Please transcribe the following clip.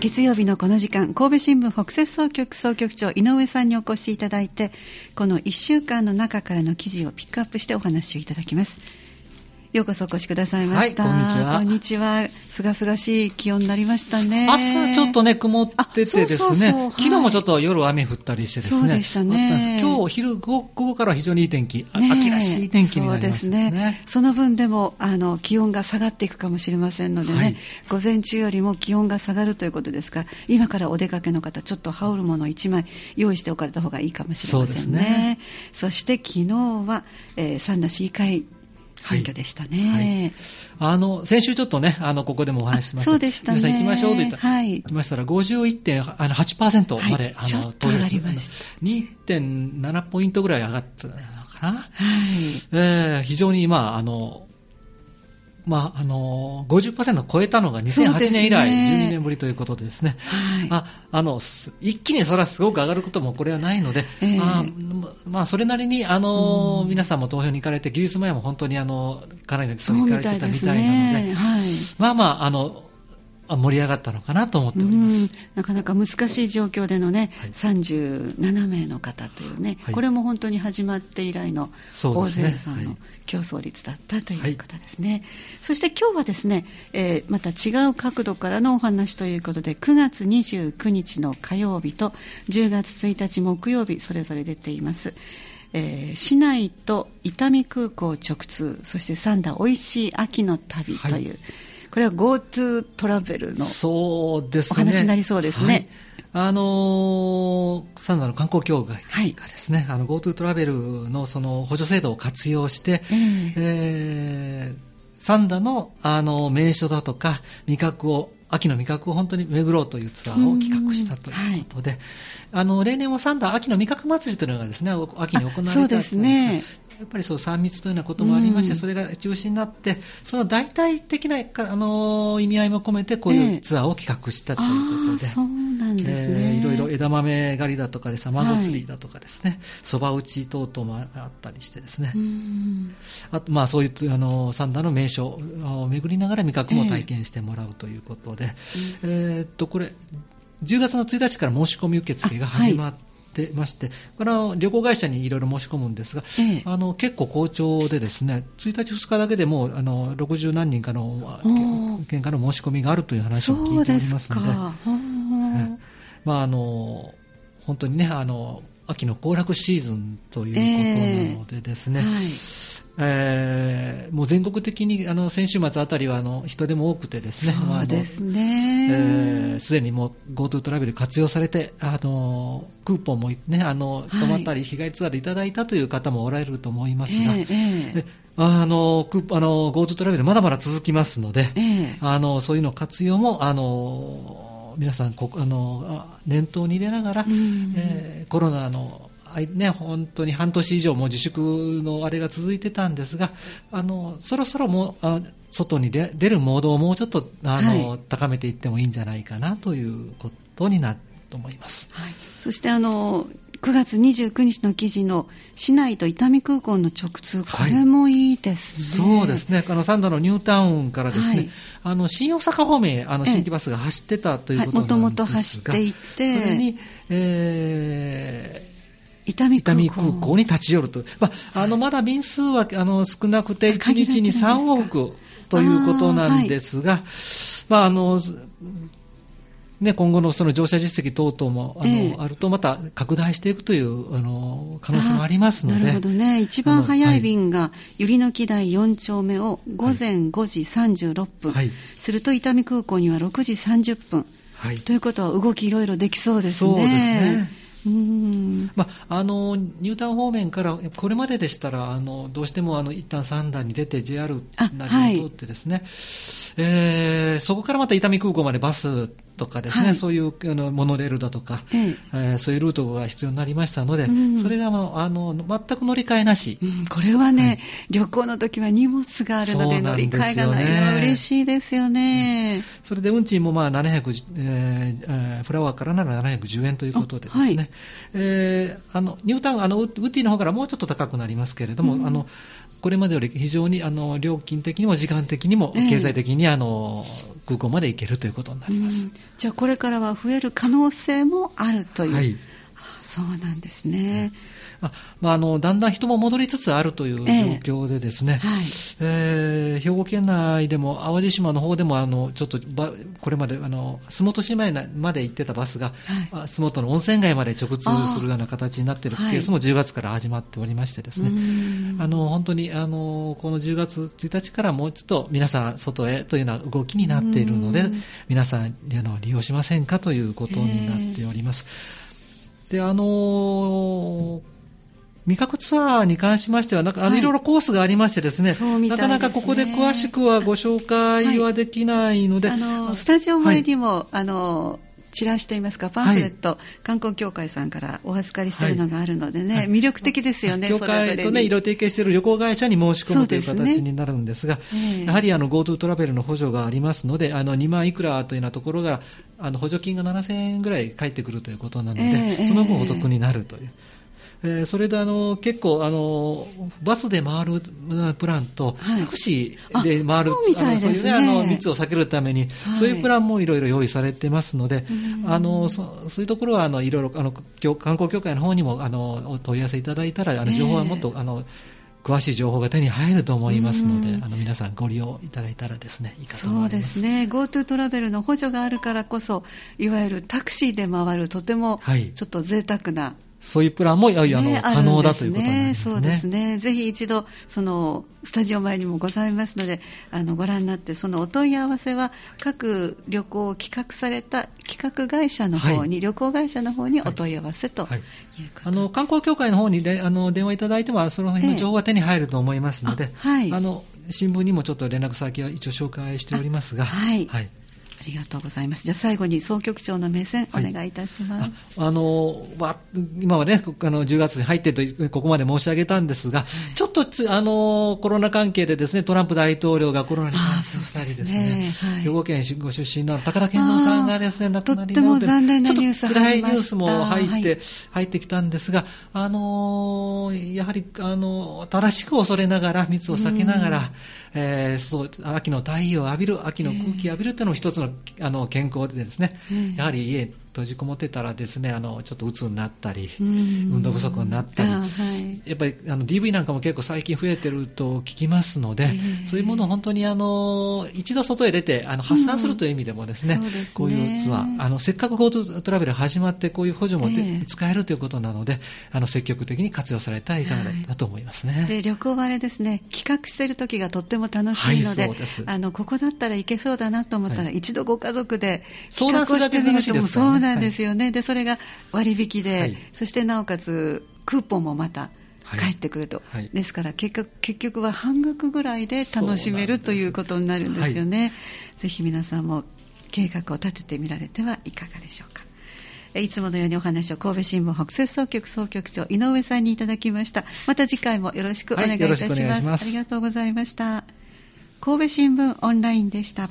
月曜日のこの時間神戸新聞北摂総局総局長井上さんにお越しいただいてこの1週間の中からの記事をピックアップしてお話をいただきます。ようこそお越しくださいました。はい、こんにちは。こんにちは。すがすがしい気温になりましたね。朝ちょっとね、曇っててですね、そうそうそう昨日もちょっと夜雨降ったりしてですね。そうでしたね。今日昼午後から非常にいい天気、ね、秋らしい天気になりましたね。そうですね。その分でも、あの、気温が下がっていくかもしれませんのでね、はい、午前中よりも気温が下がるということですから、今からお出かけの方、ちょっと羽織るものを1枚用意しておかれた方がいいかもしれませんね。そねそして昨日は、えー、三田市議会選挙でしたね、はい、あの先週ちょっとねあのここでもお話してましたそうでしたね。皆さん行きましょうと言った、はい、行きましたら51.8%まで、はい、あの投票しました。2.7ポイントぐらい上がったのかな、はい。えー、非常にまああのまあ、あのー、50%超えたのが2008年以来、12年ぶりということでですね、はい、ああの一気にそれはすごく上がることもこれはないので、えー、あまあ、それなりに、あのー、皆さんも投票に行かれて、技術前も本当にあのかなりの人に行かれてたみたいなので、はい、まあまあ、あの盛り上がったのかなと思っております。なかなか難しい状況でのね、はい、37名の方というね、はい、これも本当に始まって以来の大勢さんの競争率だったということですね、はい、そして今日はですね、えー、また違う角度からのお話ということで9月29日の火曜日と10月1日木曜日それぞれ出ています。えー、市内と伊丹空港直通そして三田おいしい秋の旅という、これは GoTo トラベルのそうですね。お話になりそうですね。あのー、サンダの観光協会がですね、はい、GoTo トラベルのその補助制度を活用して、えー、えー、サンダのあの名所だとか味覚を秋の味覚を本当に巡ろうというツアーを企画したということで、はい、あの例年はサンダ秋の味覚祭りというのがですね秋に行われてたんですね、やっぱりそう3密というようなこともありまして、それが中心になって、その大体的なあの意味合いも込めて、こういうツアーを企画したということで、そうなんですね、えー、いろいろ枝豆狩りだとかです、卵釣りだとかですね、そば、打ち等々もあったりしてですね、あとまあそういうあの三田の名所を巡りながら味覚も体験してもらうということで、えー、えー、っとこれ、10月の1日から申し込み受付が始まって、てまして、これは旅行会社にいろいろ申し込むんですが、ええ、あの結構好調でですね、1日、2日だけでもあの60何人かの県からの申し込みがあるという話を聞いておりますので、でまああの本当にねあの秋の行楽シーズンということなのでですね、えーはいえー、もう全国的にあの先週末あたりはあの人手も多くてですね、そうですね。す、で、にもう GoTo トラベル活用されて、あのクーポンもね、あの泊まったり日帰りツアーでいただいたという方もおられると思いますが、えーえー、あのクあの GoTo トラベルまだまだ続きますので、えー、あのそういうの活用もあの皆さんこあの念頭に入れながら、えー、コロナのね、本当に半年以上も自粛のあれが続いてたんですが、あのそろそろもうあ外に出るモードをもうちょっとあの、はい、高めていってもいいんじゃないかなということになると思います。はい、そしてあの9月29日の記事の市内と伊丹空港の直通、これもいいですね。はい、そうですね。あの、サンダのニュータウンからですね、はい、あの、新大阪方面、あの、新規バスが走ってたということなんですが、もともと走っていて、それに、えー、伊丹空港に立ち寄ると、まあ、あのまだ便数はあの少なくて、1日に3往復ということなんですが、まああのね、今後のその乗車実績等々もあの、ええ、あると、また拡大していくというあの可能性もありますので。なるほどね。一番早い便が、百合の木台4丁目を午前5時36分、はい、すると伊丹空港には6時30分。はい、ということは動きいろいろできそうですね。そうですね。まあ、あのニュータウン方面からこれまででしたらあのどうしてもあの一旦三段に出て JR なりを通ってですね、はい、えー、そこからまた伊丹空港までバスとかですね、はい、そういうあのモノレールだとか、ええ。えー、そういうルートが必要になりましたので、うん、それがあの全く乗り換えなし、うん、これはね、はい、旅行の時は荷物があるので乗り換えがない。のは嬉しいですよね、うん、それで運賃もまあ700、えー、フラワーからなら710円ということでですね、はい、えー、あのニュータウンあのウッディの方からもうちょっと高くなりますけれども、あのこれまでより非常にあの料金的にも時間的にも経済的にあの、空港まで行けるということになります。じゃあこれからは増える可能性もあるという。はい。そうなんですね。あまあ、あのだんだん人も戻りつつあるという状況でですね、えーはい。えー、兵庫県内でも淡路島の方でもあのちょっとばこれまであの洲本市内まで行ってたバスが、はい、洲本の温泉街まで直通するような形になってい。るケースも10月から始まっておりましてですね、あの本当にあのこの10月1日からもうちょっと皆さん外へというような動きになっているので皆さんあの利用しませんかということになっております。えー、であの味覚ツアーに関しましては、なんか、あの、い。ろいろコースがありましてですね、ね。なかなかここで詳しくはご紹介はできないので、はい、あの、スタジオ前にも、はい、あの、チラシといいますか、パンフレット、はい、観光協会さんからお預かりしているのがあるのでね、はい、魅力的ですよね、協会とね、いろいろ提携している旅行会社に申し込むという形になるんですが、すね、やはりあの GoTo トラベルの補助がありますので、あの2万いくらというようなところが、あの補助金が7000円ぐらい返ってくるということなので、えー、その分お得になるという。えー、それであの結構あのバスで回るプランと、はい、タクシーで回るそう、ね、そういうねあの密を避けるために、はい、そういうプランもいろいろ用意されてますので、あのそそういうところはあのいろいろあの観光協会の方にもあのお問い合わせいただいたらあの情報はもっと、えー、あの詳しい情報が手に入ると思いますので、あの皆さんご利用いただいたらですね、いいかと思います。そうですね。GoTo トラベルの補助があるからこそ、いわゆるタクシーで回るとてもちょっと贅沢なそういうプランも、いやいや、あの、可能だということなんですね。そうですね。ぜひ一度、その、スタジオ前にもございますので、あの、ご覧になって、そのお問い合わせは、各旅行を企画された企画会社の方に、はい、旅行会社の方にお問い合わせとい。うこと、はいあの、観光協会の方にであの電話いただいても、その辺の情報が手に入ると思いますので、えはい、あの、新聞にもちょっと連絡先は一応紹介しておりますが、はい。はいありがとうございます。じゃあ最後に総局長の目線、お願いいたします。あのわ今はねあの10月に入ってとここまで申し上げたんですが、はい、ちょっとあのコロナ関係でですねトランプ大統領がコロナに感染したりですね、すねはい、兵庫県ご出身の高田健三さんがですね亡くなりなので、ちょっと辛いニュースも入って、はい、入ってきたんですが、あのやはりあの正しく恐れながら密を避けながら。えー、そう秋の太陽を浴びる秋の空気を浴びるっていうのも一つのあの健康でですね、やはり家閉じこもってたらですねあのちょっと鬱になったり、運動不足になったり、はい、やっぱりあの DV なんかも結構最近増えてると聞きますので、そういうものを本当にあの一度外へ出てあの発散するという意味でもですねうん、すね。こういうツアーあのせっかく GoTo トラベル始まってこういう補助もで、使えるということなのであの積極的に活用されたらいかがだと思いますね、で旅行はあれですね企画している時がとっても楽しいのではい、あのここだったら行けそうだなと思ったら、一度ご家族で企画をしてみると、ね、そうなんですよね、でそれが割引で、はい、そしてなおかつクーポンもまた返ってくると、はい、ですから結局結局は半額ぐらいで楽しめるということになるんですよね、ぜひ皆さんも計画を立ててみられてはいかがでしょうか。いつものようにお話を神戸新聞北摂総局総局長井上さんにいただきました。また次回もよろしくお願いいたします。はい、ます。ありがとうございました。神戸新聞オンラインでした